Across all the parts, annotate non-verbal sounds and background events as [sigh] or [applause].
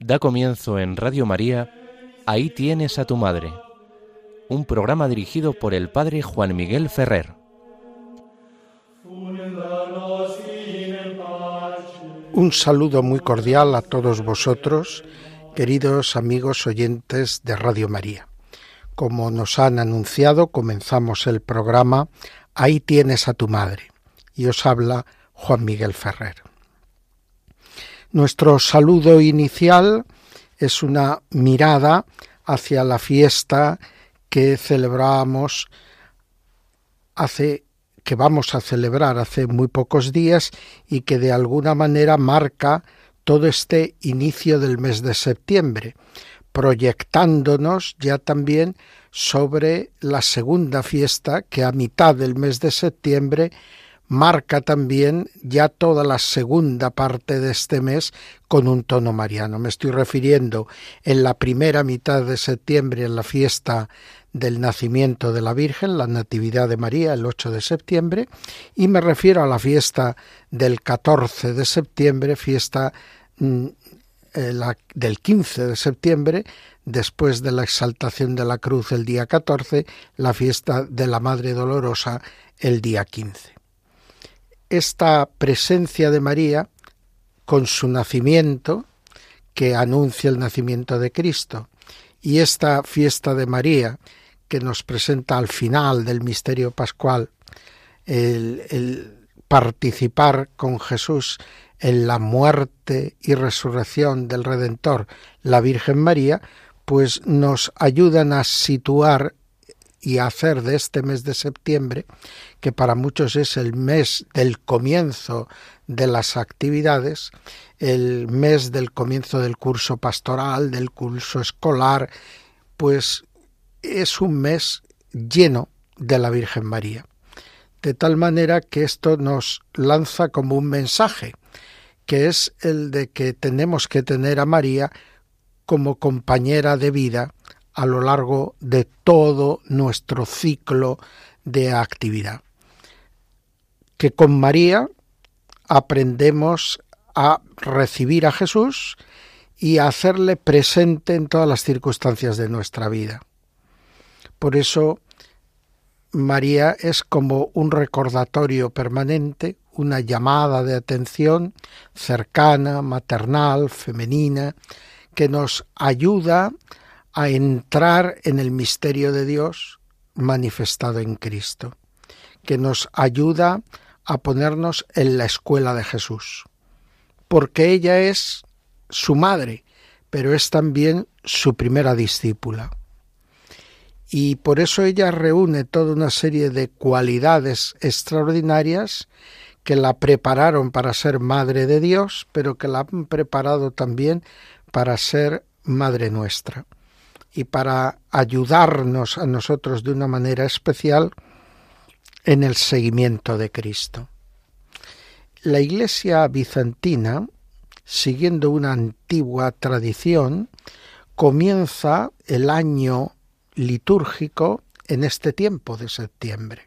Da comienzo en Radio María, Ahí tienes a tu madre, un programa dirigido por el padre Juan Miguel Ferrer. Un saludo muy cordial a todos vosotros, queridos amigos oyentes de Radio María. Como nos han anunciado, comenzamos el programa Ahí tienes a tu madre. Y os habla Juan Miguel Ferrer. Nuestro saludo inicial es una mirada hacia la fiesta que celebramos hace que vamos a celebrar hace muy pocos días y que de alguna manera marca todo este inicio del mes de septiembre, proyectándonos ya también sobre la segunda fiesta que a mitad del mes de septiembre marca también ya toda la segunda parte de este mes con un tono mariano. Me estoy refiriendo en la primera mitad de septiembre en la fiesta del nacimiento de la Virgen, la Natividad de María, el 8 de septiembre, y me refiero a la fiesta del 14 de septiembre, fiesta mm, eh, del 15 de septiembre, después de la exaltación de la cruz el día 14, la fiesta de la Madre Dolorosa el día 15 esta presencia de María con su nacimiento, que anuncia el nacimiento de Cristo, y esta fiesta de María, que nos presenta al final del misterio pascual, el, participar con Jesús en la muerte y resurrección del Redentor, la Virgen María, pues nos ayudan a situar y hacer de este mes de septiembre, que para muchos es el mes del comienzo de las actividades, el mes del comienzo del curso pastoral, del curso escolar, pues es un mes lleno de la Virgen María. De tal manera que esto nos lanza como un mensaje, que es el de que tenemos que tener a María como compañera de vida a lo largo de todo nuestro ciclo de actividad. Que con María aprendemos a recibir a Jesús y a hacerle presente en todas las circunstancias de nuestra vida. Por eso María es como un recordatorio permanente, una llamada de atención cercana, maternal, femenina, que nos ayuda a entrar en el misterio de Dios manifestado en Cristo, que nos ayuda a ponernos en la escuela de Jesús, porque ella es su madre, pero es también su primera discípula. Y por eso ella reúne toda una serie de cualidades extraordinarias que la prepararon para ser madre de Dios, pero que la han preparado también para ser madre nuestra y para ayudarnos a nosotros de una manera especial en el seguimiento de Cristo. La Iglesia bizantina, siguiendo una antigua tradición, comienza el año litúrgico en este tiempo de septiembre.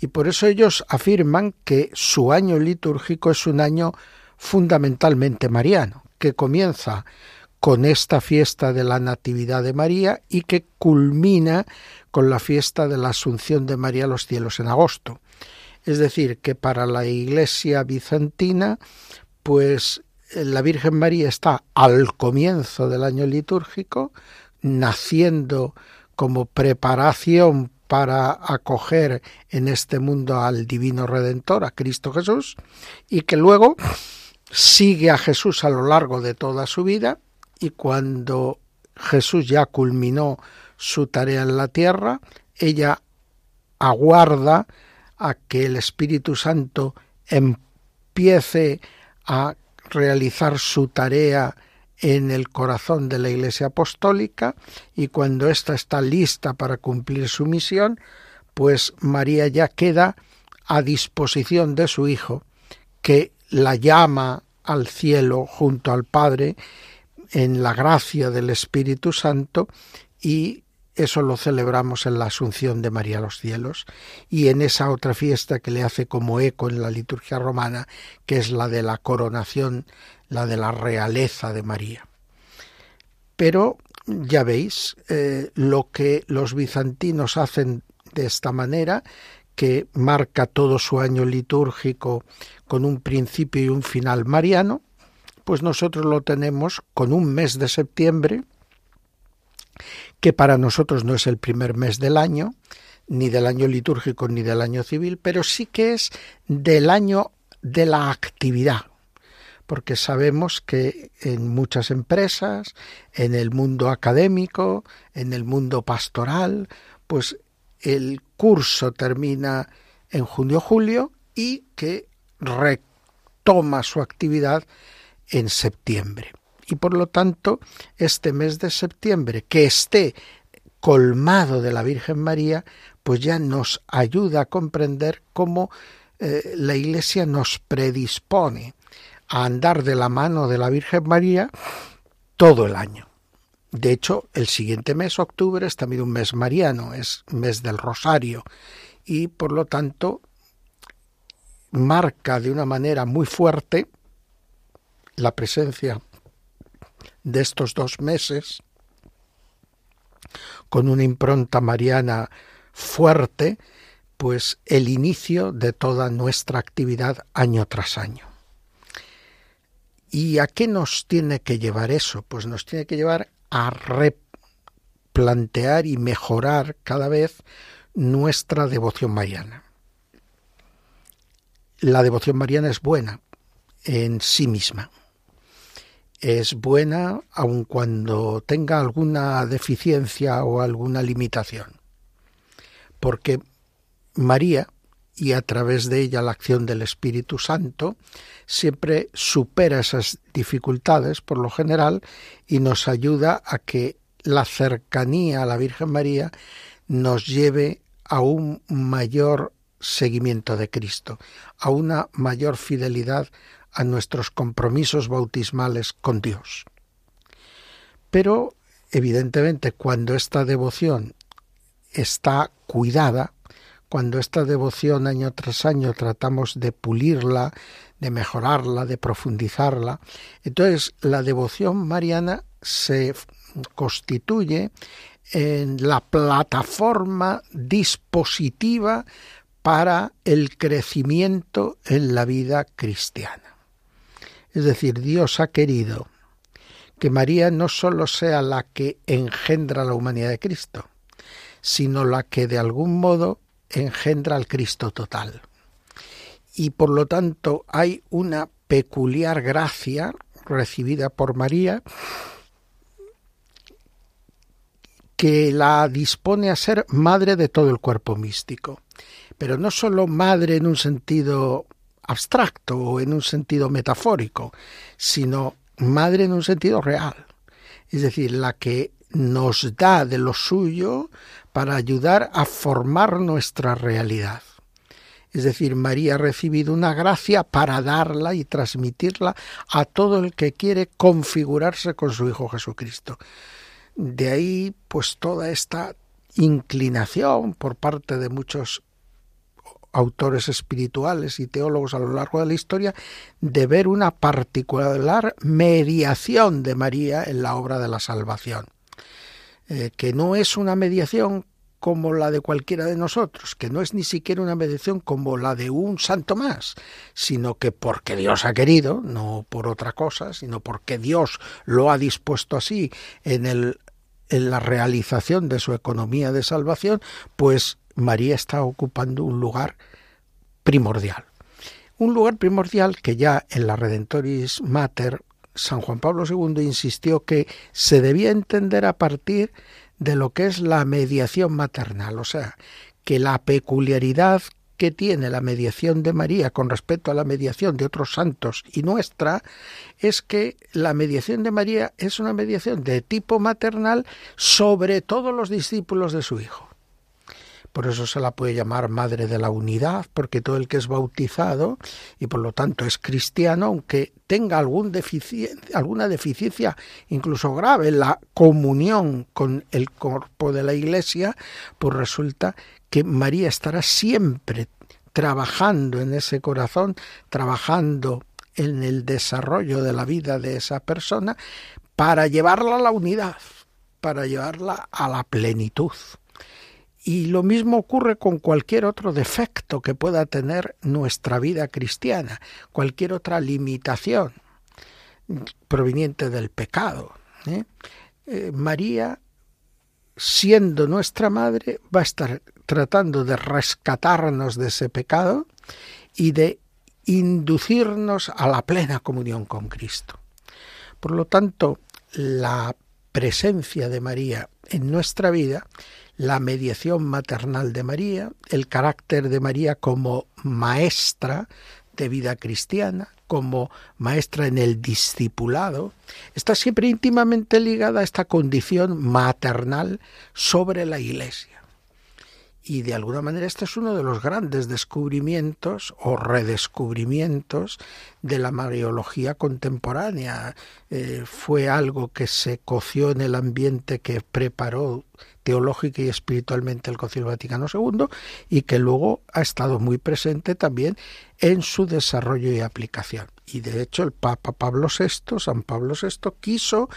Y por eso ellos afirman que su año litúrgico es un año fundamentalmente mariano, que comienza con esta fiesta de la Natividad de María y que culmina con la fiesta de la Asunción de María a los cielos en agosto. Es decir, que para la Iglesia bizantina, pues la Virgen María está al comienzo del año litúrgico, naciendo como preparación para acoger en este mundo al Divino Redentor, a Cristo Jesús, y que luego sigue a Jesús a lo largo de toda su vida y cuando Jesús ya culminó su tarea en la tierra, ella aguarda a que el Espíritu Santo empiece a realizar su tarea en el corazón de la Iglesia Apostólica y cuando ésta está lista para cumplir su misión, pues María ya queda a disposición de su Hijo, que la llama al cielo junto al Padre en la gracia del Espíritu Santo y eso lo celebramos en la Asunción de María a los cielos y en esa otra fiesta que le hace como eco en la liturgia romana, que es la de la coronación, la de la realeza de María. Pero ya veis eh, lo que los bizantinos hacen de esta manera, que marca todo su año litúrgico con un principio y un final mariano, pues nosotros lo tenemos con un mes de septiembre, que para nosotros no es el primer mes del año, ni del año litúrgico ni del año civil, pero sí que es del año de la actividad, porque sabemos que en muchas empresas, en el mundo académico, en el mundo pastoral, pues el curso termina en junio-julio y que retoma su actividad en septiembre y por lo tanto este mes de septiembre que esté colmado de la Virgen María, pues ya nos ayuda a comprender cómo eh, la Iglesia nos predispone a andar de la mano de la Virgen María todo el año. De hecho, el siguiente mes, octubre, es también un mes mariano, es mes del Rosario, y por lo tanto marca de una manera muy fuerte la presencia de estos dos meses, con una impronta mariana fuerte, pues el inicio de toda nuestra actividad año tras año. ¿Y a qué nos tiene que llevar eso? Pues nos tiene que llevar a replantear y mejorar cada vez nuestra devoción mariana. La devoción mariana es buena en sí misma es buena aun cuando tenga alguna deficiencia o alguna limitación. Porque María, y a través de ella la acción del Espíritu Santo, siempre supera esas dificultades por lo general y nos ayuda a que la cercanía a la Virgen María nos lleve a un mayor seguimiento de Cristo, a una mayor fidelidad a nuestros compromisos bautismales con Dios. Pero, evidentemente, cuando esta devoción está cuidada, cuando esta devoción año tras año tratamos de pulirla, de mejorarla, de profundizarla, entonces la devoción mariana se constituye en la plataforma dispositiva para el crecimiento en la vida cristiana. Es decir, Dios ha querido que María no sólo sea la que engendra la humanidad de Cristo, sino la que de algún modo engendra al Cristo total. Y por lo tanto hay una peculiar gracia recibida por María que la dispone a ser madre de todo el cuerpo místico, pero no sólo madre en un sentido abstracto o en un sentido metafórico, sino madre en un sentido real. Es decir, la que nos da de lo suyo para ayudar a formar nuestra realidad. Es decir, María ha recibido una gracia para darla y transmitirla a todo el que quiere configurarse con su Hijo Jesucristo. De ahí, pues, toda esta inclinación por parte de muchos autores espirituales y teólogos a lo largo de la historia de ver una particular mediación de María en la obra de la salvación, eh, que no es una mediación como la de cualquiera de nosotros, que no es ni siquiera una mediación como la de un santo más, sino que porque Dios ha querido, no por otra cosa, sino porque Dios lo ha dispuesto así en el en la realización de su economía de salvación, pues María está ocupando un lugar primordial. Un lugar primordial que ya en la Redentoris Mater San Juan Pablo II insistió que se debía entender a partir de lo que es la mediación maternal, o sea, que la peculiaridad que tiene la mediación de María con respecto a la mediación de otros santos y nuestra es que la mediación de María es una mediación de tipo maternal sobre todos los discípulos de su Hijo por eso se la puede llamar Madre de la Unidad, porque todo el que es bautizado y por lo tanto es cristiano, aunque tenga alguna deficiencia incluso grave en la comunión con el cuerpo de la Iglesia, pues resulta que María estará siempre trabajando en ese corazón, trabajando en el desarrollo de la vida de esa persona para llevarla a la unidad, para llevarla a la plenitud. Y lo mismo ocurre con cualquier otro defecto que pueda tener nuestra vida cristiana, cualquier otra limitación proveniente del pecado. ¿eh? Eh, María, siendo nuestra madre, va a estar tratando de rescatarnos de ese pecado y de inducirnos a la plena comunión con Cristo. Por lo tanto, la presencia de María en nuestra vida, la mediación maternal de María, el carácter de María como maestra de vida cristiana, como maestra en el discipulado, está siempre íntimamente ligada a esta condición maternal sobre la Iglesia. Y de alguna manera este es uno de los grandes descubrimientos o redescubrimientos de la Mariología contemporánea. Eh, fue algo que se coció en el ambiente que preparó teológica y espiritualmente el Concilio Vaticano II y que luego ha estado muy presente también en su desarrollo y aplicación. Y de hecho el Papa Pablo VI, San Pablo VI, quiso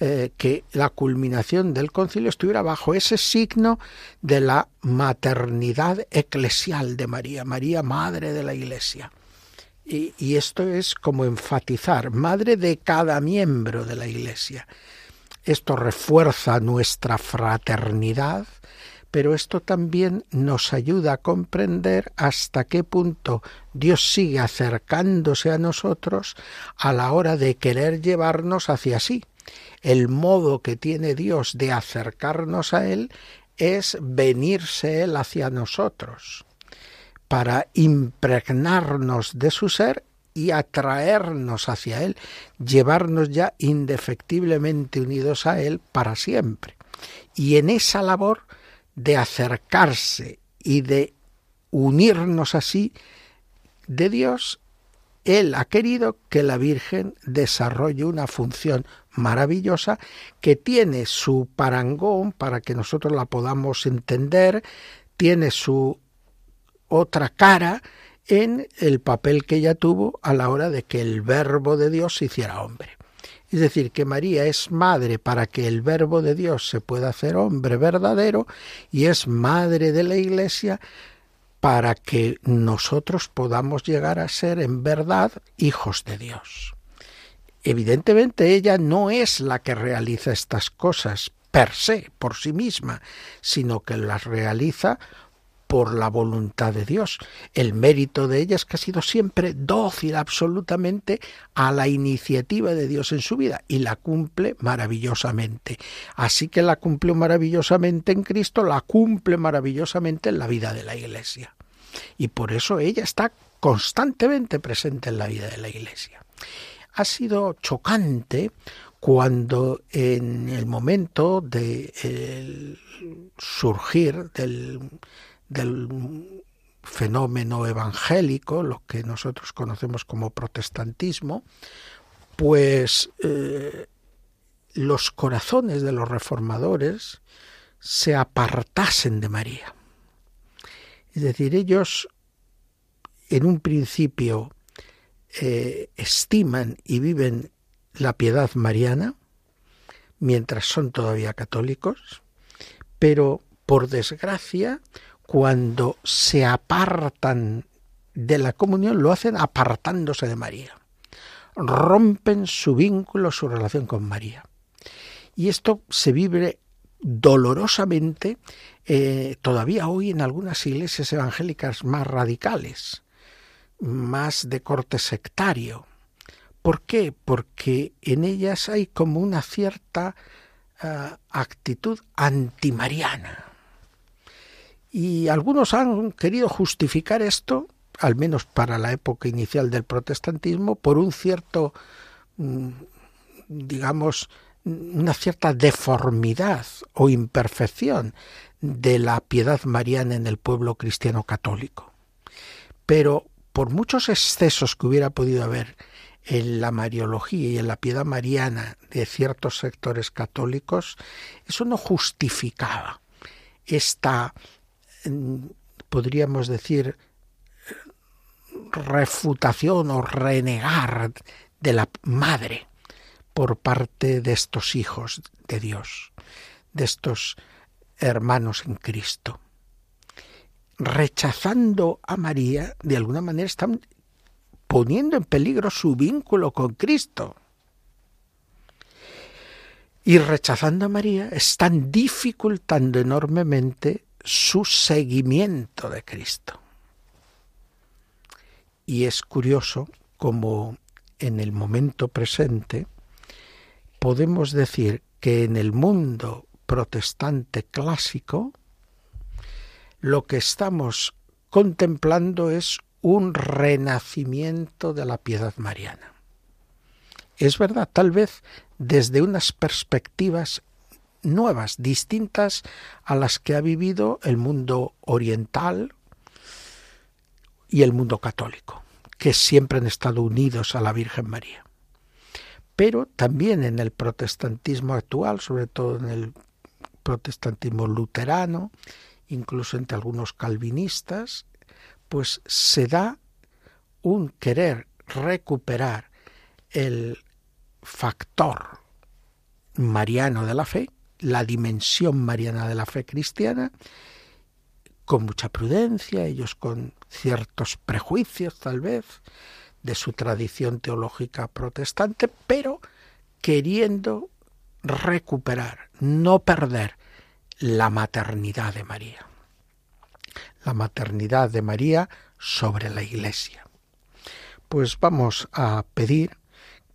eh, que la culminación del concilio estuviera bajo ese signo de la maternidad eclesial de María, María Madre de la Iglesia. Y, y esto es como enfatizar, madre de cada miembro de la Iglesia. Esto refuerza nuestra fraternidad, pero esto también nos ayuda a comprender hasta qué punto Dios sigue acercándose a nosotros a la hora de querer llevarnos hacia sí. El modo que tiene Dios de acercarnos a Él es venirse Él hacia nosotros para impregnarnos de su ser y atraernos hacia Él, llevarnos ya indefectiblemente unidos a Él para siempre. Y en esa labor de acercarse y de unirnos así de Dios, Él ha querido que la Virgen desarrolle una función maravillosa que tiene su parangón para que nosotros la podamos entender, tiene su otra cara en el papel que ella tuvo a la hora de que el verbo de Dios se hiciera hombre. Es decir, que María es madre para que el verbo de Dios se pueda hacer hombre verdadero y es madre de la Iglesia para que nosotros podamos llegar a ser en verdad hijos de Dios. Evidentemente ella no es la que realiza estas cosas per se, por sí misma, sino que las realiza por la voluntad de Dios. El mérito de ella es que ha sido siempre dócil absolutamente a la iniciativa de Dios en su vida y la cumple maravillosamente. Así que la cumplió maravillosamente en Cristo, la cumple maravillosamente en la vida de la Iglesia. Y por eso ella está constantemente presente en la vida de la Iglesia. Ha sido chocante cuando en el momento de surgir del del fenómeno evangélico, lo que nosotros conocemos como protestantismo, pues eh, los corazones de los reformadores se apartasen de María. Es decir, ellos en un principio eh, estiman y viven la piedad mariana, mientras son todavía católicos, pero por desgracia cuando se apartan de la comunión, lo hacen apartándose de María. Rompen su vínculo, su relación con María. Y esto se vive dolorosamente eh, todavía hoy en algunas iglesias evangélicas más radicales, más de corte sectario. ¿Por qué? Porque en ellas hay como una cierta uh, actitud antimariana y algunos han querido justificar esto, al menos para la época inicial del protestantismo, por un cierto, mm, digamos, una cierta deformidad o imperfección de la piedad mariana en el pueblo cristiano católico. Pero por muchos excesos que hubiera podido haber en la mariología y en la piedad mariana de ciertos sectores católicos, eso no justificaba esta, podríamos decir, refutación o renegar de la madre por parte de estos hijos de Dios, de estos hermanos en Cristo. Rechazando a María, de alguna manera están poniendo en peligro su vínculo con Cristo. Y rechazando a María, están dificultando enormemente su seguimiento de Cristo. Y es curioso como en el momento presente podemos decir que en el mundo protestante clásico lo que estamos contemplando es un renacimiento de la piedad mariana. Es verdad, tal vez desde unas perspectivas nuevas, distintas a las que ha vivido el mundo oriental y el mundo católico, que siempre han estado unidos a la Virgen María. Pero también en el protestantismo actual, sobre todo en el protestantismo luterano, incluso entre algunos calvinistas, pues se da un querer recuperar el factor mariano de la fe, la dimensión mariana de la fe cristiana, con mucha prudencia, ellos con ciertos prejuicios tal vez de su tradición teológica protestante, pero queriendo recuperar, no perder la maternidad de María. La maternidad de María sobre la Iglesia. Pues vamos a pedir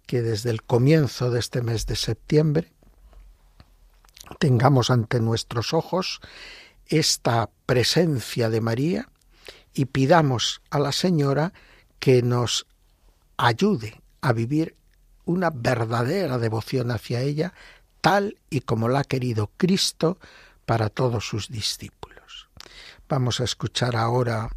que desde el comienzo de este mes de septiembre tengamos ante nuestros ojos esta presencia de María y pidamos a la Señora que nos ayude a vivir una verdadera devoción hacia ella, tal y como la ha querido Cristo para todos sus discípulos. Vamos a escuchar ahora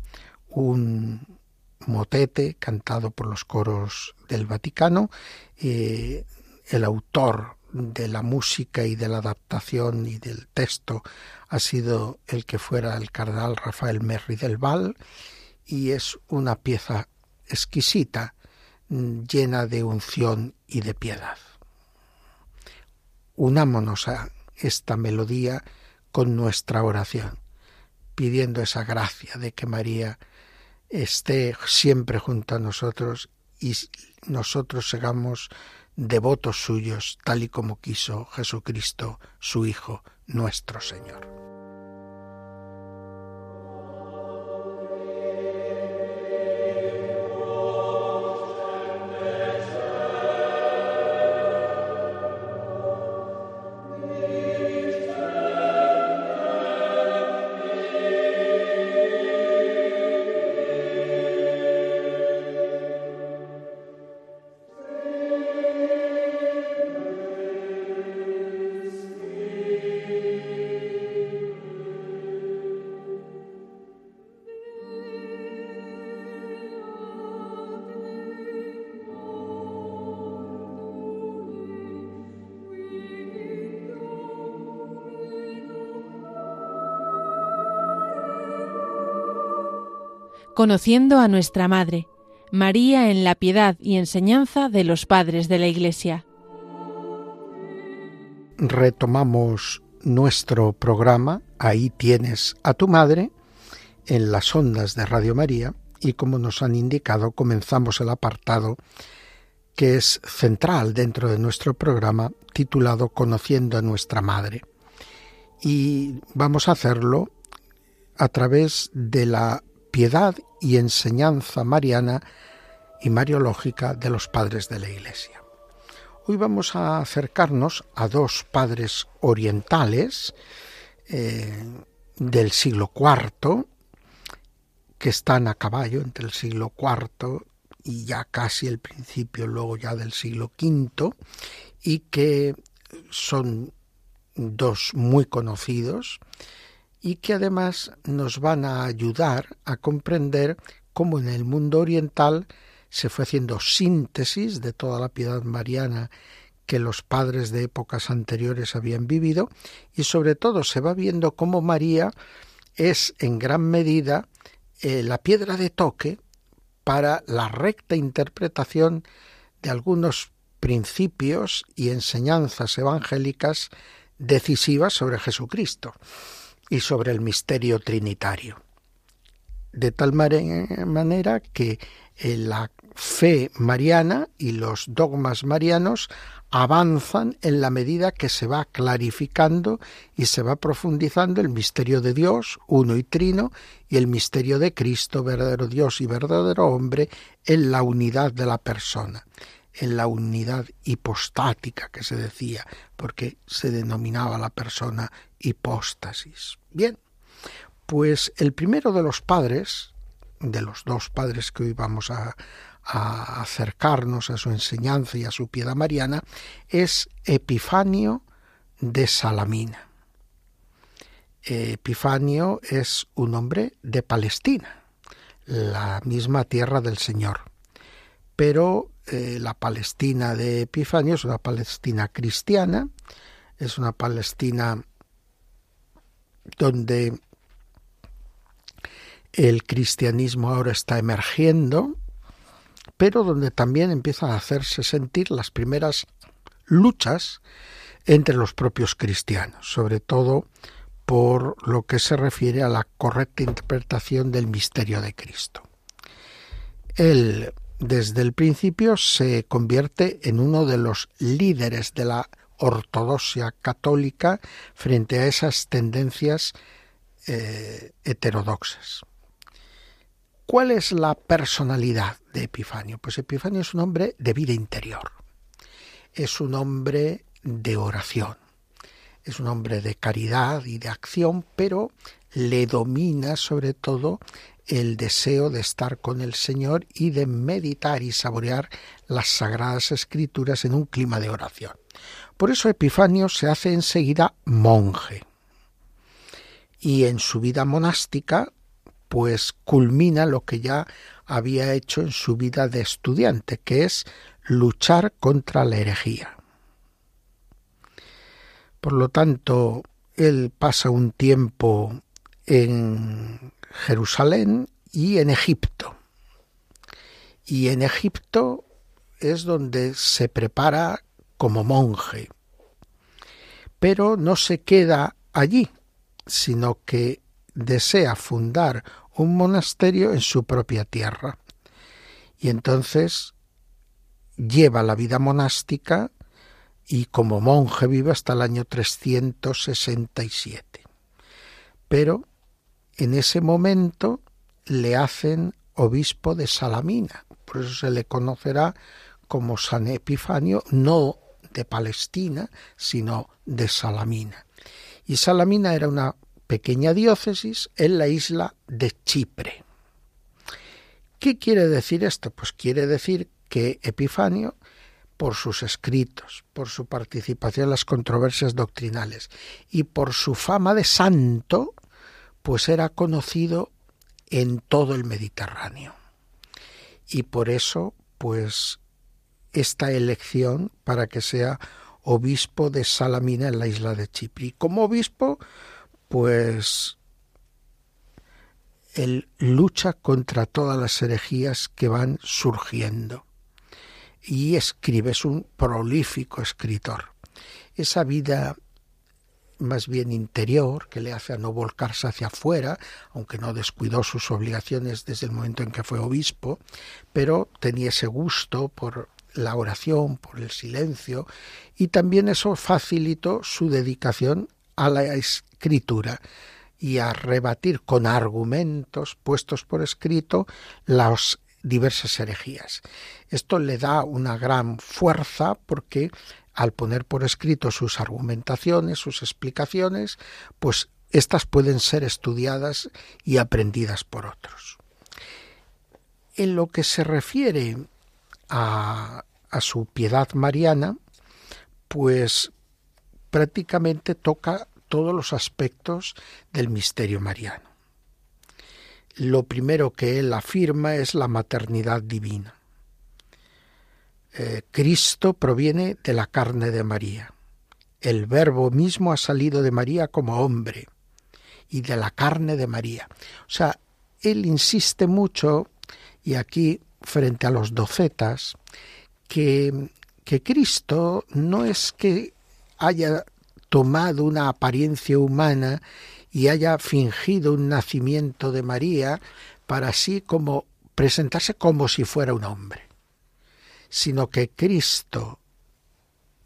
un motete cantado por los coros del Vaticano. Eh, el autor de la música y de la adaptación y del texto ha sido el que fuera el cardenal Rafael Merri del Val y es una pieza exquisita, mm, llena de unción y de piedad. Unámonos a esta melodía con nuestra oración, pidiendo esa gracia de que María esté siempre junto a nosotros y nosotros seamos devotos suyos, tal y como quiso Jesucristo, su Hijo, nuestro Señor. Conociendo a nuestra Madre, María en la piedad y enseñanza de los padres de la Iglesia. Retomamos nuestro programa, ahí tienes a tu madre, en las ondas de Radio María, y como nos han indicado, comenzamos el apartado que es central dentro de nuestro programa, titulado Conociendo a nuestra Madre. Y vamos a hacerlo a través de la piedad y enseñanza mariana y mariológica de los padres de la Iglesia. Hoy vamos a acercarnos a dos padres orientales eh, del siglo IV, que están a caballo entre el siglo IV y ya casi el principio luego ya del siglo V, y que son dos muy conocidos y que además nos van a ayudar a comprender cómo en el mundo oriental se fue haciendo síntesis de toda la piedad mariana que los padres de épocas anteriores habían vivido y sobre todo se va viendo cómo María es en gran medida eh, la piedra de toque para la recta interpretación de algunos principios y enseñanzas evangélicas decisivas sobre Jesucristo y sobre el misterio trinitario. De tal manera que eh, la fe mariana y los dogmas marianos avanzan en la medida que se va clarificando y se va profundizando el misterio de Dios, uno y trino, y el misterio de Cristo, verdadero Dios y verdadero hombre, en la unidad de la persona, en la unidad hipostática que se decía, porque se denominaba la persona hipóstasis. Bien, pues el primero de los padres, de los dos padres que hoy vamos a, a acercarnos a su enseñanza y a su piedad mariana es Epifanio de Salamina. Epifanio es un hombre de Palestina, la misma tierra del Señor. Pero eh, la Palestina de Epifanio es una Palestina cristiana, es una Palestina donde el cristianismo ahora está emergiendo, pero donde también empiezan a hacerse sentir las primeras luchas entre los propios cristianos, sobre todo por lo que se refiere a la correcta interpretación del misterio de Cristo. Él, desde el principio, se convierte en uno de los líderes de la ortodoxia católica frente a esas tendencias eh, heterodoxas. ¿Cuál es la personalidad de Epifanio? Pues Epifanio es un hombre de vida interior, es un hombre de oración, es un hombre de caridad y de acción, pero le domina sobre todo el deseo de estar con el Señor y de meditar y saborear las sagradas escrituras en un clima de oración. Por eso Epifanio se hace enseguida monje. Y en su vida monástica pues culmina lo que ya había hecho en su vida de estudiante, que es luchar contra la herejía. Por lo tanto, él pasa un tiempo en Jerusalén y en Egipto. Y en Egipto es donde se prepara como monje. Pero no se queda allí, sino que desea fundar un monasterio en su propia tierra. Y entonces lleva la vida monástica y como monje vive hasta el año 367. Pero en ese momento le hacen obispo de Salamina, por eso se le conocerá como San Epifanio, no de Palestina, sino de Salamina. Y Salamina era una pequeña diócesis en la isla de Chipre. ¿Qué quiere decir esto? Pues quiere decir que Epifanio, por sus escritos, por su participación en las controversias doctrinales y por su fama de santo, pues era conocido en todo el Mediterráneo. Y por eso, pues, esta elección para que sea obispo de Salamina en la isla de Chipre. Y como obispo, pues él lucha contra todas las herejías que van surgiendo y escribe, es un prolífico escritor. Esa vida más bien interior que le hace a no volcarse hacia afuera, aunque no descuidó sus obligaciones desde el momento en que fue obispo, pero tenía ese gusto por la oración, por el silencio, y también eso facilitó su dedicación a la escritura y a rebatir con argumentos puestos por escrito las diversas herejías. Esto le da una gran fuerza porque al poner por escrito sus argumentaciones, sus explicaciones, pues estas pueden ser estudiadas y aprendidas por otros. En lo que se refiere a, a su piedad mariana, pues prácticamente toca todos los aspectos del misterio mariano. Lo primero que él afirma es la maternidad divina. Eh, Cristo proviene de la carne de María. El verbo mismo ha salido de María como hombre y de la carne de María. O sea, él insiste mucho, y aquí frente a los docetas, que, que Cristo no es que haya tomado una apariencia humana y haya fingido un nacimiento de María para así como presentarse como si fuera un hombre, sino que Cristo,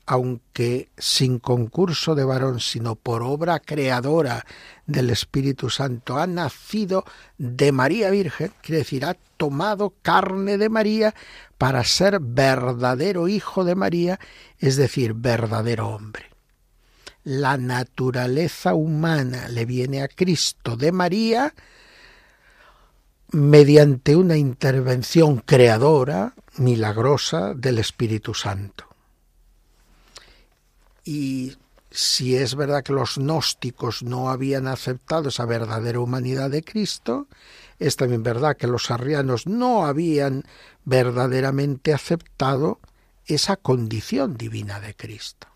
aunque sin concurso de varón, sino por obra creadora del Espíritu Santo, ha nacido de María Virgen, quiere decir, ha tomado carne de María para ser verdadero hijo de María, es decir, verdadero hombre. La naturaleza humana le viene a Cristo de María mediante una intervención creadora, milagrosa del Espíritu Santo. Y si es verdad que los gnósticos no habían aceptado esa verdadera humanidad de Cristo, es también verdad que los arrianos no habían verdaderamente aceptado esa condición divina de Cristo.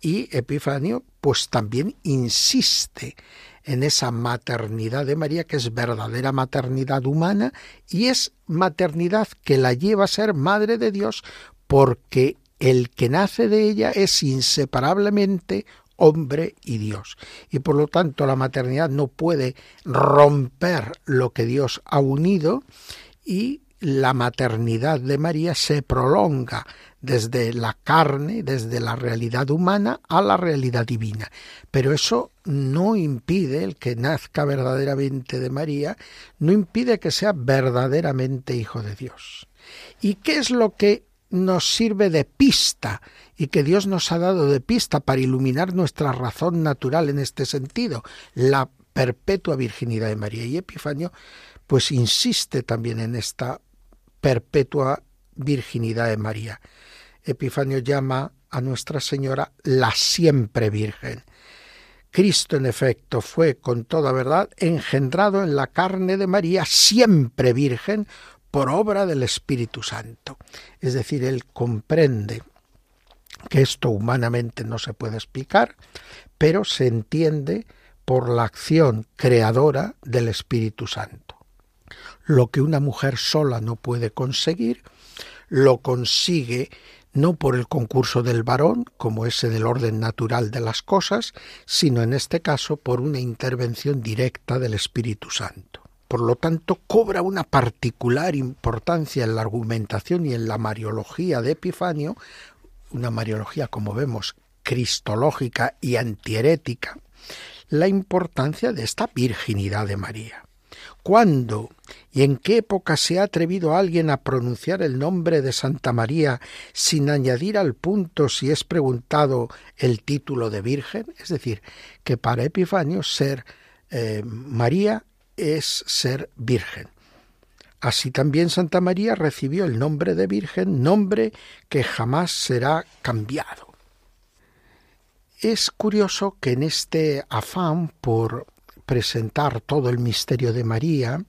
Y Epifanio pues también insiste en esa maternidad de María que es verdadera maternidad humana y es maternidad que la lleva a ser madre de Dios porque el que nace de ella es inseparablemente hombre y Dios. Y por lo tanto la maternidad no puede romper lo que Dios ha unido y la maternidad de María se prolonga desde la carne, desde la realidad humana a la realidad divina. Pero eso no impide el que nazca verdaderamente de María, no impide que sea verdaderamente hijo de Dios. ¿Y qué es lo que nos sirve de pista y que Dios nos ha dado de pista para iluminar nuestra razón natural en este sentido? La perpetua virginidad de María. Y Epifanio pues insiste también en esta perpetua virginidad de María. Epifanio llama a Nuestra Señora la siempre Virgen. Cristo, en efecto, fue con toda verdad engendrado en la carne de María, siempre Virgen, por obra del Espíritu Santo. Es decir, él comprende que esto humanamente no se puede explicar, pero se entiende por la acción creadora del Espíritu Santo lo que una mujer sola no puede conseguir, lo consigue no por el concurso del varón, como ese del orden natural de las cosas, sino en este caso por una intervención directa del Espíritu Santo. Por lo tanto, cobra una particular importancia en la argumentación y en la mariología de Epifanio, una mariología, como vemos, cristológica y antiherética, la importancia de esta virginidad de María. ¿Cuándo y en qué época se ha atrevido alguien a pronunciar el nombre de Santa María sin añadir al punto si es preguntado el título de Virgen? Es decir, que para Epifanio ser eh, María es ser Virgen. Así también Santa María recibió el nombre de Virgen, nombre que jamás será cambiado. Es curioso que en este afán por presentar todo el misterio de María,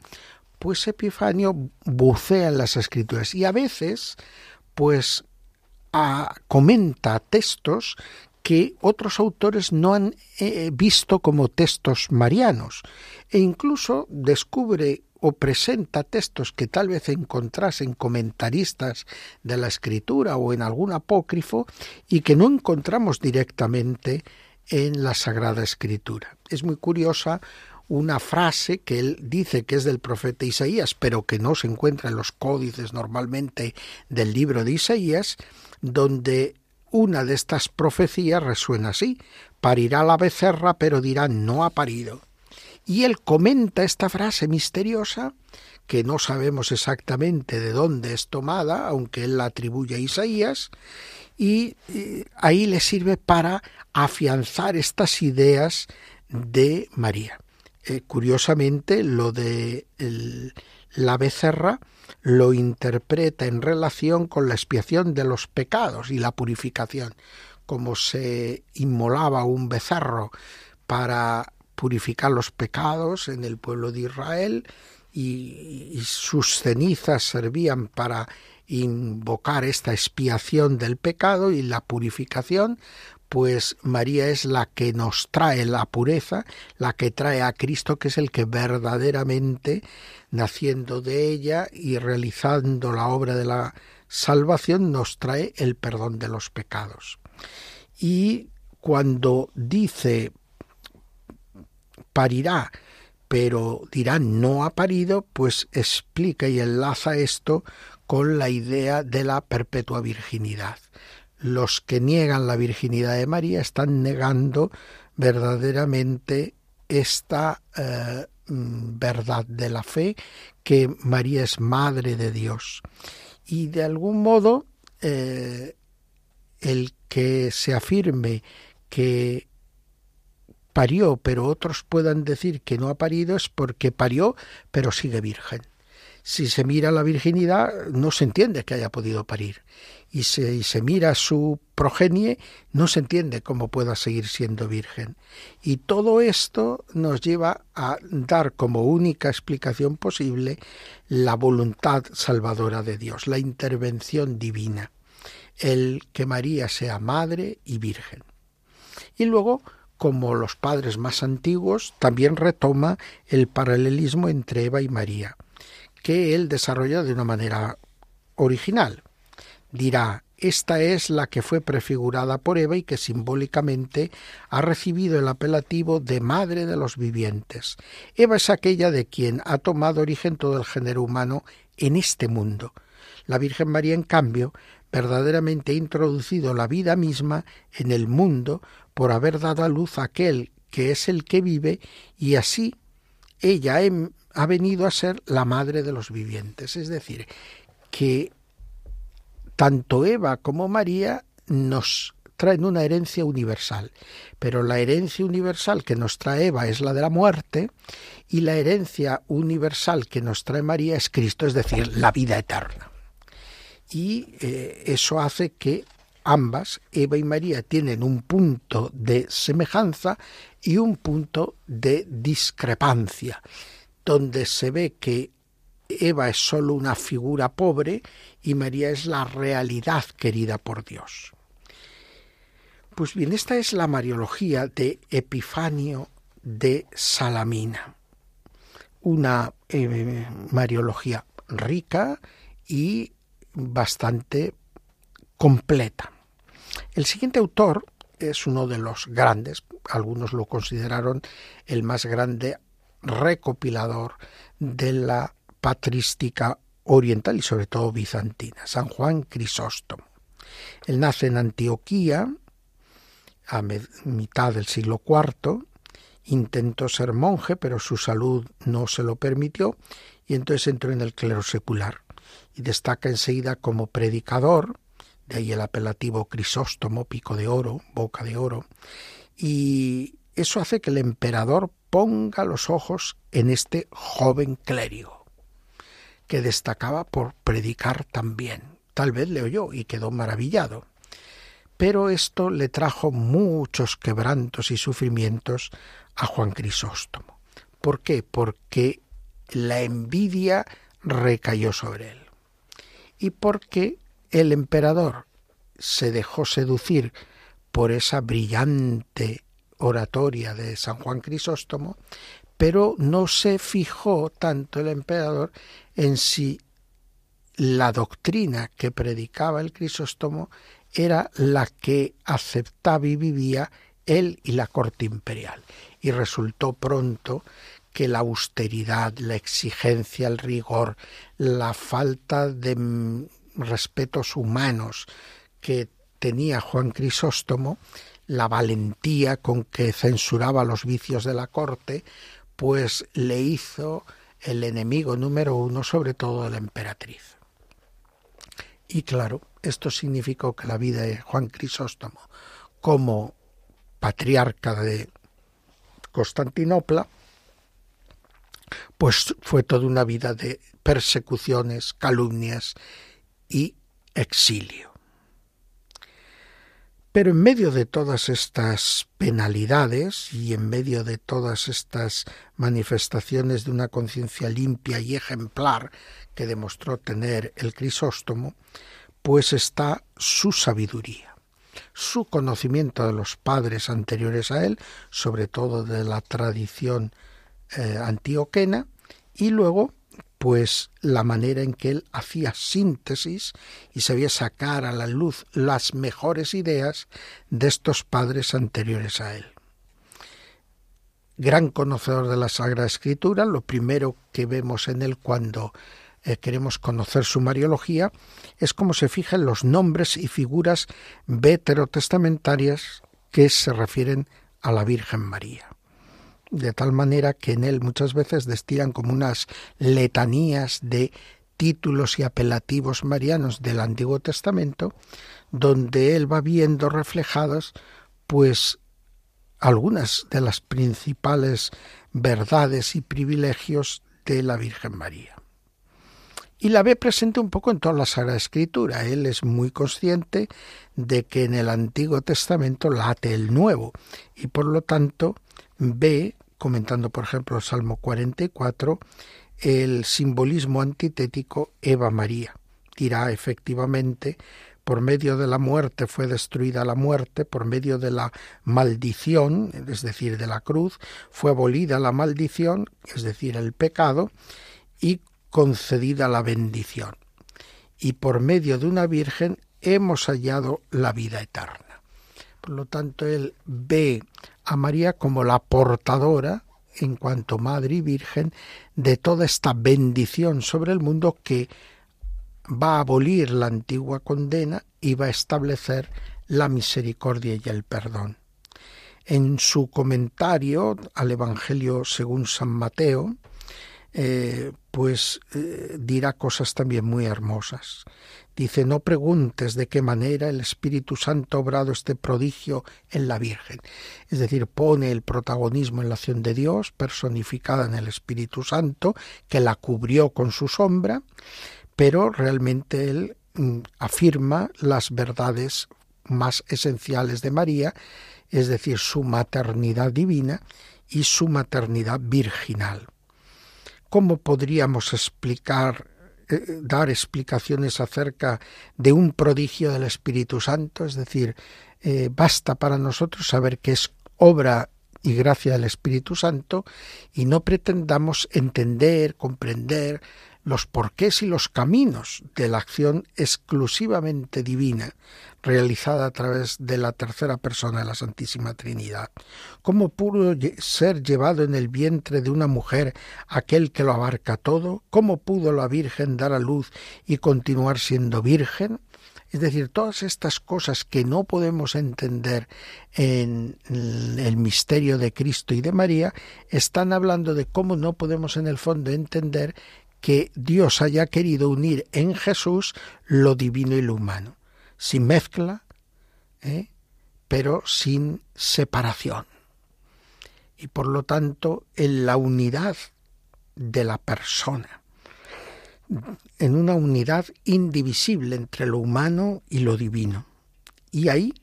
pues Epifanio bucea en las escrituras y a veces pues comenta textos que otros autores no han eh, visto como textos marianos e incluso descubre o presenta textos que tal vez encontrasen comentaristas de la escritura o en algún apócrifo y que no encontramos directamente en la Sagrada Escritura. Es muy curiosa una frase que él dice que es del profeta Isaías, pero que no se encuentra en los códices normalmente del libro de Isaías, donde una de estas profecías resuena así, parirá la becerra, pero dirá no ha parido. Y él comenta esta frase misteriosa, que no sabemos exactamente de dónde es tomada, aunque él la atribuye a Isaías, y eh, ahí le sirve para afianzar estas ideas de María. Eh, curiosamente, lo de la becerra lo interpreta en relación con la expiación de los pecados y la purificación, como se inmolaba un becerro para purificar los pecados en el pueblo de Israel y, y sus cenizas servían para invocar esta expiación del pecado y la purificación, pues María es la que nos trae la pureza, la que trae a Cristo, que es el que verdaderamente, naciendo de ella y realizando la obra de la salvación, nos trae el perdón de los pecados. Y cuando dice parirá, pero dirá no ha parido, pues explica y enlaza esto con la idea de la perpetua virginidad los que niegan la virginidad de María están negando verdaderamente esta eh, mm, verdad de la fe, que María es madre de Dios. Y de algún modo, eh, el que se afirme que parió, pero otros puedan decir que no ha parido, es porque parió, pero sigue virgen. Si se mira la virginidad, no se entiende que haya podido parir y se, se mira su progenie, no se entiende cómo pueda seguir siendo virgen. Y todo esto nos lleva a dar como única explicación posible la voluntad salvadora de Dios, la intervención divina, el que María sea madre y virgen. Y luego, como los padres más antiguos, también retoma el paralelismo entre Eva y María, que él desarrolla de una manera original dirá esta es la que fue prefigurada por Eva y que simbólicamente ha recibido el apelativo de Madre de los Vivientes. Eva es aquella de quien ha tomado origen todo el género humano en este mundo. La Virgen María, en cambio, verdaderamente ha introducido la vida misma en el mundo por haber dado a luz a aquel que es el que vive y así ella ha venido a ser la madre de los vivientes. Es decir, que tanto Eva como María nos traen una herencia universal, pero la herencia universal que nos trae Eva es la de la muerte y la herencia universal que nos trae María es Cristo, es decir, la vida eterna. Y eh, eso hace que ambas, Eva y María, tienen un punto de semejanza y un punto de discrepancia, donde se ve que Eva es sólo una figura pobre y María es la realidad querida por Dios. Pues bien, esta es la Mariología de Epifanio de Salamina, una eh, Mariología rica y bastante completa. El siguiente autor es uno de los grandes, algunos lo consideraron el más grande recopilador de la patrística oriental y sobre todo bizantina, San Juan Crisóstomo. Él nace en Antioquía a mitad del siglo IV, intentó ser monje, pero su salud no se lo permitió y entonces entró en el clero secular y destaca enseguida como predicador, de ahí el apelativo Crisóstomo, pico de oro, boca de oro, y eso hace que el emperador ponga los ojos en este joven clérigo que destacaba por predicar también. Tal vez le oyó y quedó maravillado. Pero esto le trajo muchos quebrantos y sufrimientos a Juan Crisóstomo. ¿Por qué? Porque la envidia recayó sobre él. Y porque el emperador se dejó seducir por esa brillante oratoria de San Juan Crisóstomo, pero no se fijó tanto el emperador en si la doctrina que predicaba el Crisóstomo era la que aceptaba y vivía él y la corte imperial. Y resultó pronto que la austeridad, la exigencia, el rigor, la falta de mm, respetos humanos que tenía Juan Crisóstomo, la valentía con que censuraba los vicios de la corte, pues le hizo el enemigo número uno, sobre todo la emperatriz. Y claro, esto significó que la vida de Juan Crisóstomo como patriarca de Constantinopla, pues fue toda una vida de persecuciones, calumnias y exilio. Pero en medio de todas estas penalidades y en medio de todas estas manifestaciones de una conciencia limpia y ejemplar que demostró tener el Crisóstomo, pues está su sabiduría, su conocimiento de los padres anteriores a él, sobre todo de la tradición eh, antioquena, y luego pues la manera en que él hacía síntesis y sabía sacar a la luz las mejores ideas de estos padres anteriores a él. Gran conocedor de la Sagrada Escritura, lo primero que vemos en él cuando eh, queremos conocer su mariología es cómo se fijan los nombres y figuras veterotestamentarias que se refieren a la Virgen María de tal manera que en él muchas veces destilan como unas letanías de títulos y apelativos marianos del Antiguo Testamento, donde él va viendo reflejadas pues algunas de las principales verdades y privilegios de la Virgen María. Y la ve presente un poco en toda la Sagrada Escritura. Él es muy consciente de que en el Antiguo Testamento late el Nuevo y por lo tanto ve comentando por ejemplo el Salmo 44, el simbolismo antitético Eva María. Dirá efectivamente, por medio de la muerte fue destruida la muerte, por medio de la maldición, es decir, de la cruz, fue abolida la maldición, es decir, el pecado, y concedida la bendición. Y por medio de una virgen hemos hallado la vida eterna. Por lo tanto, él ve a María como la portadora, en cuanto madre y virgen, de toda esta bendición sobre el mundo que va a abolir la antigua condena y va a establecer la misericordia y el perdón. En su comentario al Evangelio según San Mateo, eh, pues eh, dirá cosas también muy hermosas. Dice, no preguntes de qué manera el Espíritu Santo ha obrado este prodigio en la Virgen. Es decir, pone el protagonismo en la acción de Dios, personificada en el Espíritu Santo, que la cubrió con su sombra, pero realmente él mm, afirma las verdades más esenciales de María, es decir, su maternidad divina y su maternidad virginal. ¿Cómo podríamos explicar eh, dar explicaciones acerca de un prodigio del Espíritu Santo, es decir, eh, basta para nosotros saber que es obra y gracia del Espíritu Santo y no pretendamos entender, comprender los porqués y los caminos de la acción exclusivamente divina realizada a través de la tercera persona de la Santísima Trinidad. ¿Cómo pudo ser llevado en el vientre de una mujer aquel que lo abarca todo? ¿Cómo pudo la Virgen dar a luz y continuar siendo virgen? Es decir, todas estas cosas que no podemos entender en el misterio de Cristo y de María están hablando de cómo no podemos en el fondo entender que Dios haya querido unir en Jesús lo divino y lo humano, sin mezcla, ¿eh? pero sin separación. Y por lo tanto, en la unidad de la persona, en una unidad indivisible entre lo humano y lo divino. Y ahí,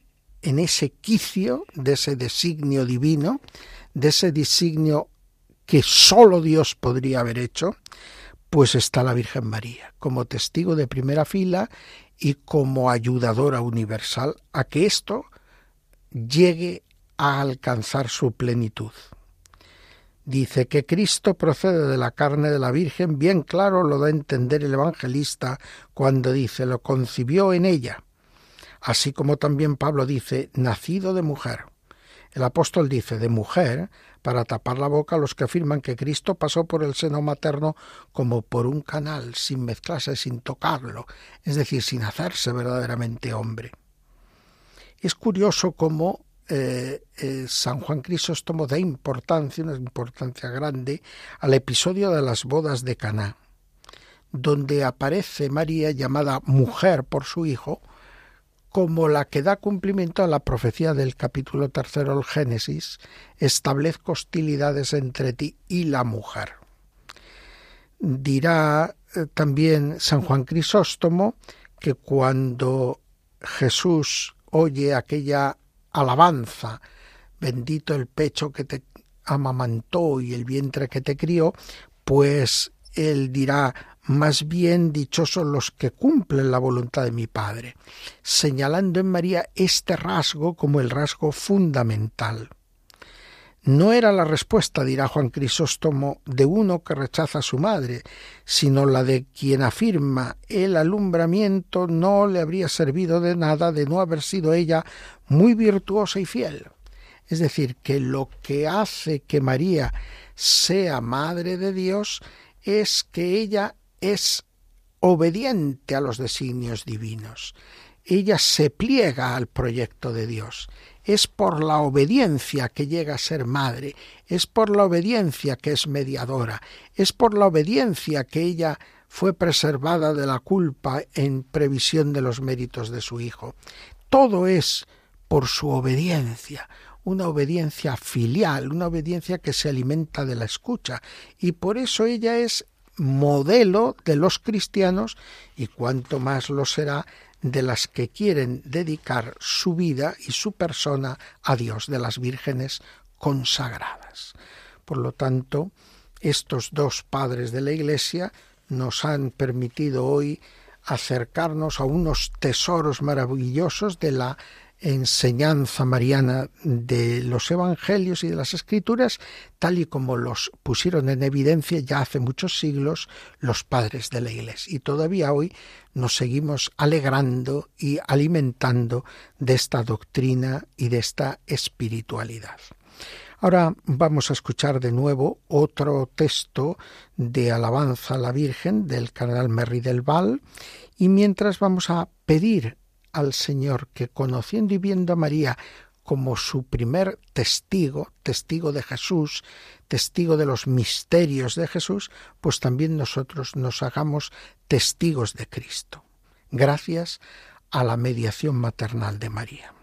en ese quicio de ese designio divino, de ese designio que sólo Dios podría haber hecho, pues está la Virgen María como testigo de primera fila y como ayudadora universal a que esto llegue a alcanzar su plenitud. Dice que Cristo procede de la carne de la Virgen, bien claro lo da a entender el evangelista cuando dice lo concibió en ella, así como también Pablo dice nacido de mujer. El apóstol dice de mujer para tapar la boca a los que afirman que Cristo pasó por el seno materno como por un canal, sin mezclarse, sin tocarlo, es decir, sin hacerse verdaderamente hombre. Es curioso cómo eh, eh, San Juan Crisóstomo da importancia, una importancia grande, al episodio de las bodas de Caná, donde aparece María llamada mujer por su hijo, como la que da cumplimiento a la profecía del capítulo tercero del Génesis, establezco hostilidades entre ti y la mujer. Dirá eh, también San Juan Crisóstomo que cuando Jesús oye aquella alabanza, bendito el pecho que te amamantó y el vientre que te crió, pues él dirá, más bien dichosos los que cumplen la voluntad de mi Padre, señalando en María este rasgo como el rasgo fundamental. No era la respuesta, dirá Juan Crisóstomo, de uno que rechaza a su madre, sino la de quien afirma el alumbramiento no le habría servido de nada de no haber sido ella muy virtuosa y fiel. Es decir, que lo que hace que María sea madre de Dios es que ella es obediente a los designios divinos. Ella se pliega al proyecto de Dios. Es por la obediencia que llega a ser madre, es por la obediencia que es mediadora, es por la obediencia que ella fue preservada de la culpa en previsión de los méritos de su Hijo. Todo es por su obediencia, una obediencia filial, una obediencia que se alimenta de la escucha, y por eso ella es modelo de los cristianos y cuanto más lo será de las que quieren dedicar su vida y su persona a Dios, de las vírgenes consagradas. Por lo tanto, estos dos padres de la Iglesia nos han permitido hoy acercarnos a unos tesoros maravillosos de la enseñanza mariana de los evangelios y de las escrituras, tal y como los pusieron en evidencia ya hace muchos siglos los padres de la Iglesia. Y todavía hoy nos seguimos alegrando y alimentando de esta doctrina y de esta espiritualidad. Ahora vamos a escuchar de nuevo otro texto de alabanza a la Virgen del cardenal Merry del Val y mientras vamos a pedir al Señor que conociendo y viendo a María como su primer testigo, testigo de Jesús, testigo de los misterios de Jesús, pues también nosotros nos hagamos testigos de Cristo, gracias a la mediación maternal de María.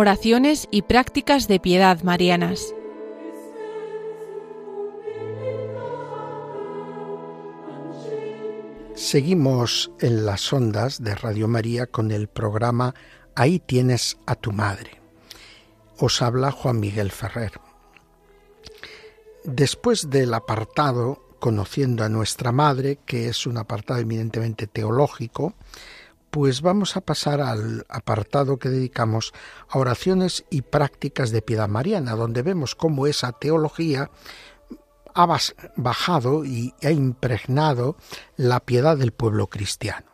Oraciones y prácticas de piedad marianas. Seguimos en las ondas de Radio María con el programa Ahí tienes a tu madre. Os habla Juan Miguel Ferrer. Después del apartado Conociendo a nuestra madre, que es un apartado eminentemente teológico, pues vamos a pasar al apartado que dedicamos a oraciones y prácticas de piedad mariana, donde vemos cómo esa teología ha bajado y ha impregnado la piedad del pueblo cristiano.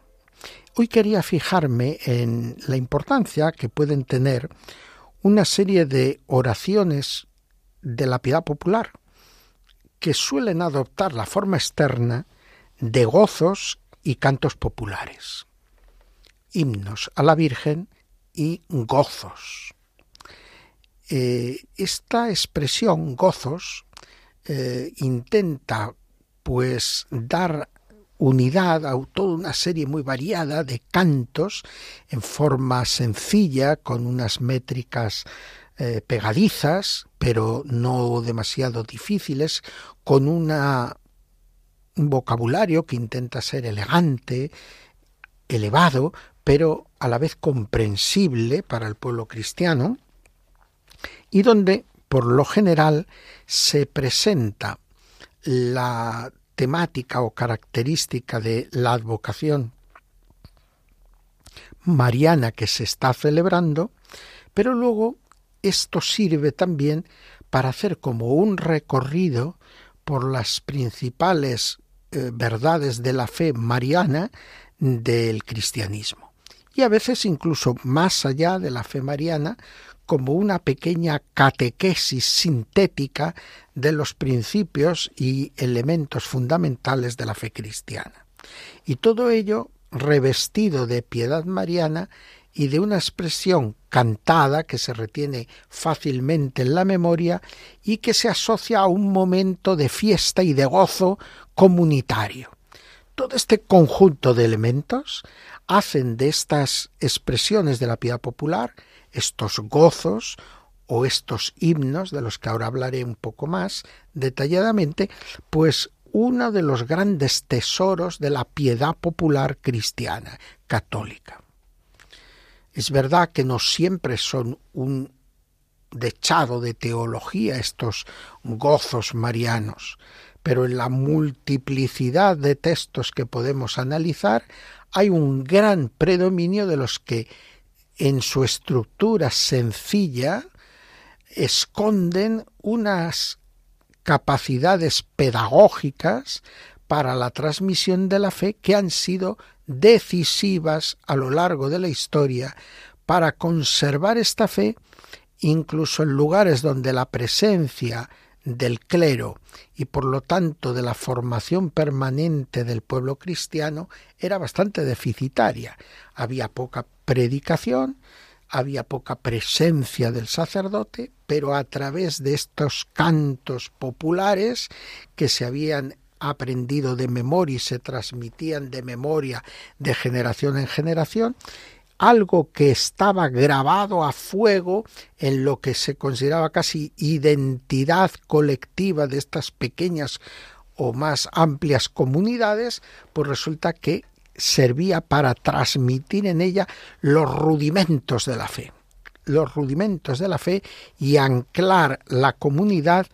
Hoy quería fijarme en la importancia que pueden tener una serie de oraciones de la piedad popular, que suelen adoptar la forma externa de gozos y cantos populares himnos a la Virgen y gozos. Eh, esta expresión gozos eh, intenta pues dar unidad a toda una serie muy variada de cantos en forma sencilla, con unas métricas eh, pegadizas, pero no demasiado difíciles, con un vocabulario que intenta ser elegante, elevado, pero a la vez comprensible para el pueblo cristiano, y donde, por lo general, se presenta la temática o característica de la advocación mariana que se está celebrando, pero luego esto sirve también para hacer como un recorrido por las principales eh, verdades de la fe mariana del cristianismo y a veces incluso más allá de la fe mariana, como una pequeña catequesis sintética de los principios y elementos fundamentales de la fe cristiana. Y todo ello revestido de piedad mariana y de una expresión cantada que se retiene fácilmente en la memoria y que se asocia a un momento de fiesta y de gozo comunitario. Todo este conjunto de elementos hacen de estas expresiones de la piedad popular, estos gozos o estos himnos, de los que ahora hablaré un poco más detalladamente, pues uno de los grandes tesoros de la piedad popular cristiana, católica. Es verdad que no siempre son un dechado de teología estos gozos marianos, pero en la multiplicidad de textos que podemos analizar hay un gran predominio de los que en su estructura sencilla esconden unas capacidades pedagógicas para la transmisión de la fe que han sido decisivas a lo largo de la historia para conservar esta fe incluso en lugares donde la presencia del clero y por lo tanto de la formación permanente del pueblo cristiano era bastante deficitaria. Había poca predicación, había poca presencia del sacerdote, pero a través de estos cantos populares que se habían aprendido de memoria y se transmitían de memoria de generación en generación, algo que estaba grabado a fuego en lo que se consideraba casi identidad colectiva de estas pequeñas o más amplias comunidades, pues resulta que servía para transmitir en ella los rudimentos de la fe, los rudimentos de la fe y anclar la comunidad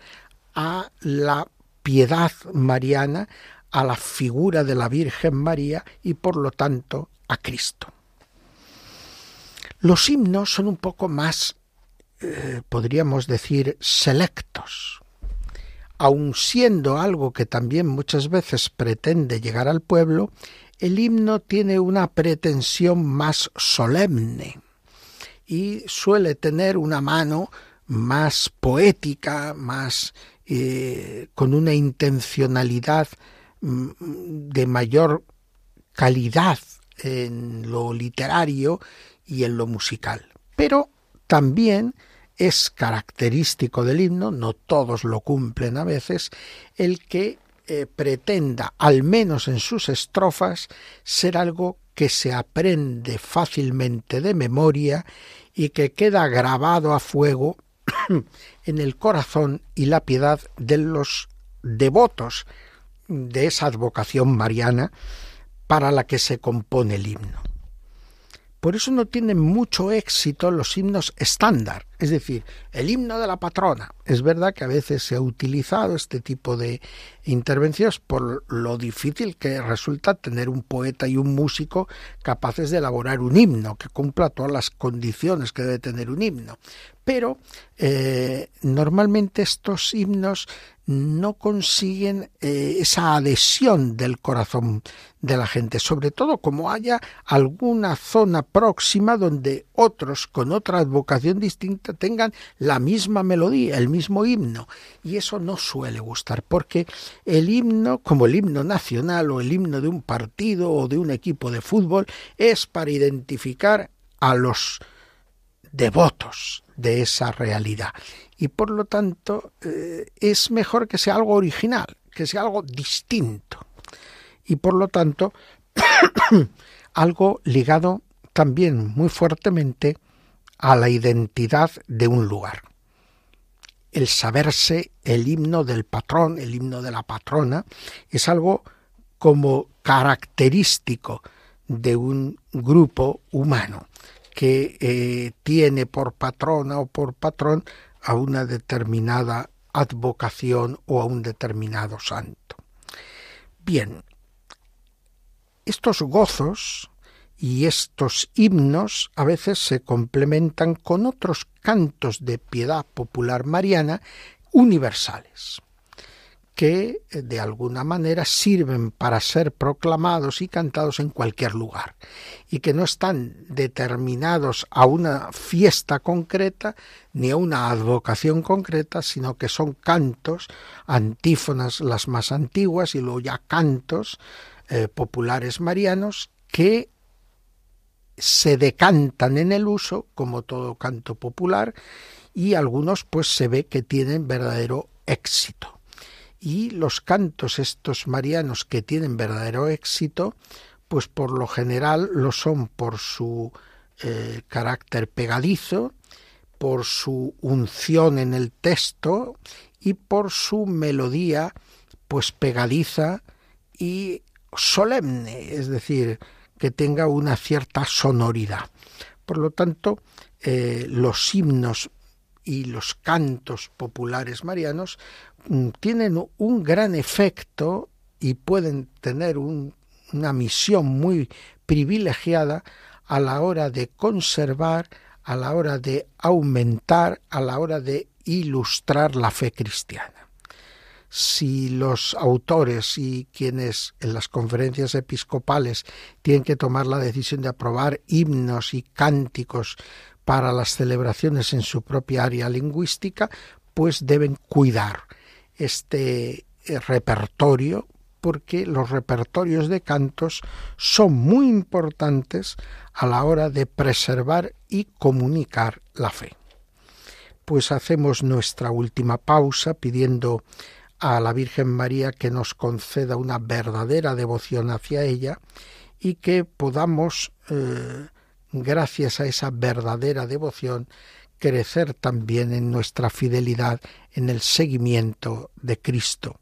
a la piedad mariana, a la figura de la Virgen María y por lo tanto a Cristo. Los himnos son un poco más, eh, podríamos decir, selectos. Aun siendo algo que también muchas veces pretende llegar al pueblo, el himno tiene una pretensión más solemne y suele tener una mano más poética, más eh, con una intencionalidad mm, de mayor calidad en lo literario y en lo musical. Pero también es característico del himno, no todos lo cumplen a veces, el que eh, pretenda, al menos en sus estrofas, ser algo que se aprende fácilmente de memoria y que queda grabado a fuego [clears throat] en el corazón y la piedad de los devotos de esa advocación mariana para la que se compone el himno. Por eso no tienen mucho éxito los himnos estándar, es decir, el himno de la patrona. Es verdad que a veces se ha utilizado este tipo de intervenciones por lo difícil que resulta tener un poeta y un músico capaces de elaborar un himno que cumpla todas las condiciones que debe tener un himno. Pero eh, normalmente estos himnos no consiguen eh, esa adhesión del corazón de la gente, sobre todo como haya alguna zona próxima donde otros con otra advocación distinta tengan la misma melodía, el mismo himno. Y eso no suele gustar, porque el himno, como el himno nacional o el himno de un partido o de un equipo de fútbol, es para identificar a los devotos de esa realidad y por lo tanto eh, es mejor que sea algo original, que sea algo distinto y por lo tanto [coughs] algo ligado también muy fuertemente a la identidad de un lugar. El saberse el himno del patrón, el himno de la patrona, es algo como característico de un grupo humano que eh, tiene por patrona o por patrón a una determinada advocación o a un determinado santo. Bien, estos gozos y estos himnos a veces se complementan con otros cantos de piedad popular mariana universales, que eh, de alguna manera sirven para ser proclamados y cantados en cualquier lugar y que no están determinados a una fiesta concreta ni a una advocación concreta, sino que son cantos, antífonas las más antiguas y luego ya cantos eh, populares marianos que se decantan en el uso como todo canto popular y algunos pues se ve que tienen verdadero éxito y los cantos estos marianos que tienen verdadero éxito, pues por lo general lo son por su eh, carácter pegadizo, por su unción en el texto y por su melodía pues pegadiza y solemne, es decir, que tenga una cierta sonoridad. Por lo tanto, eh, los himnos y los cantos populares marianos tienen un gran efecto y pueden tener una misión muy privilegiada a la hora de conservar, a la hora de aumentar, a la hora de ilustrar la fe cristiana. Si los autores y quienes en las conferencias episcopales tienen que tomar la decisión de aprobar himnos y cánticos para las celebraciones en su propia área lingüística, pues deben cuidar este eh, repertorio porque los repertorios de cantos son muy importantes a la hora de preservar y comunicar la fe. Pues hacemos nuestra última pausa pidiendo a la Virgen María que nos conceda una verdadera devoción hacia ella y que podamos eh, gracias a esa verdadera devoción, crecer también en nuestra fidelidad en el seguimiento de Cristo.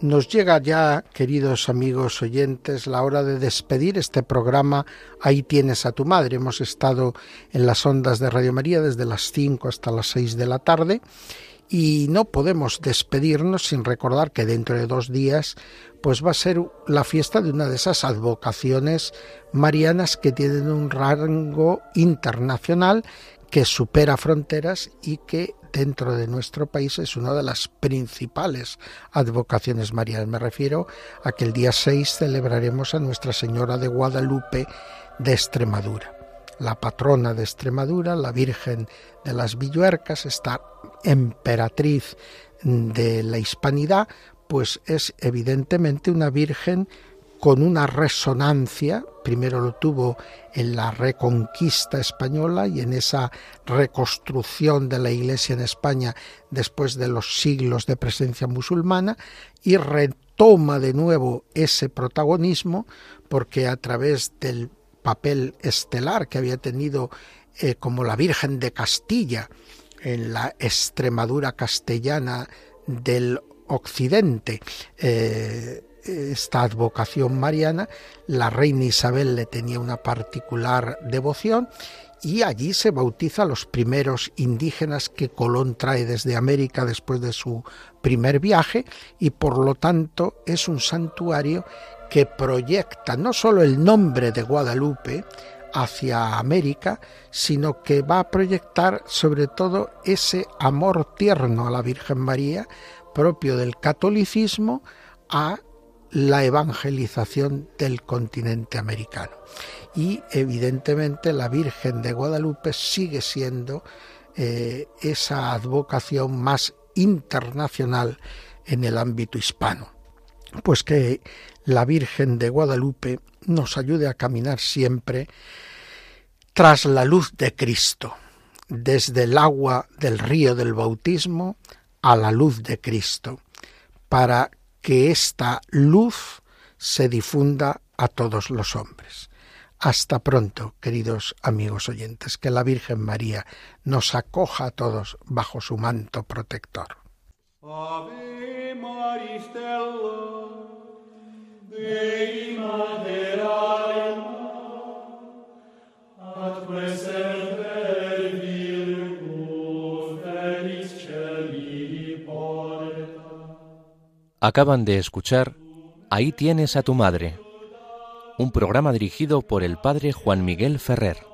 Nos llega ya, queridos amigos oyentes, la hora de despedir este programa. Ahí tienes a tu madre. Hemos estado en las ondas de Radio María desde las 5 hasta las 6 de la tarde y no podemos despedirnos sin recordar que dentro de dos días pues va a ser la fiesta de una de esas advocaciones marianas que tienen un rango internacional que supera fronteras y que dentro de nuestro país es una de las principales advocaciones marianas. Me refiero a que el día 6 celebraremos a Nuestra Señora de Guadalupe de Extremadura. La patrona de Extremadura, la Virgen de las Villuercas, esta emperatriz de la hispanidad, pues es evidentemente una Virgen con una resonancia, primero lo tuvo en la reconquista española y en esa reconstrucción de la Iglesia en España después de los siglos de presencia musulmana, y retoma de nuevo ese protagonismo porque a través del papel estelar que había tenido eh, como la Virgen de Castilla en la Extremadura castellana del Occidente, eh, esta advocación mariana, la reina Isabel le tenía una particular devoción y allí se bautiza a los primeros indígenas que Colón trae desde América después de su primer viaje y por lo tanto es un santuario que proyecta no solo el nombre de Guadalupe hacia América, sino que va a proyectar sobre todo ese amor tierno a la Virgen María propio del catolicismo a la evangelización del continente americano. Y evidentemente la Virgen de Guadalupe sigue siendo eh, esa advocación más internacional en el ámbito hispano. Pues que la Virgen de Guadalupe nos ayude a caminar siempre tras la luz de Cristo, desde el agua del río del bautismo a la luz de Cristo, para que esta luz se difunda a todos los hombres. Hasta pronto, queridos amigos oyentes, que la Virgen María nos acoja a todos bajo su manto protector. Acaban de escuchar Ahí tienes a tu madre, un programa dirigido por el padre Juan Miguel Ferrer.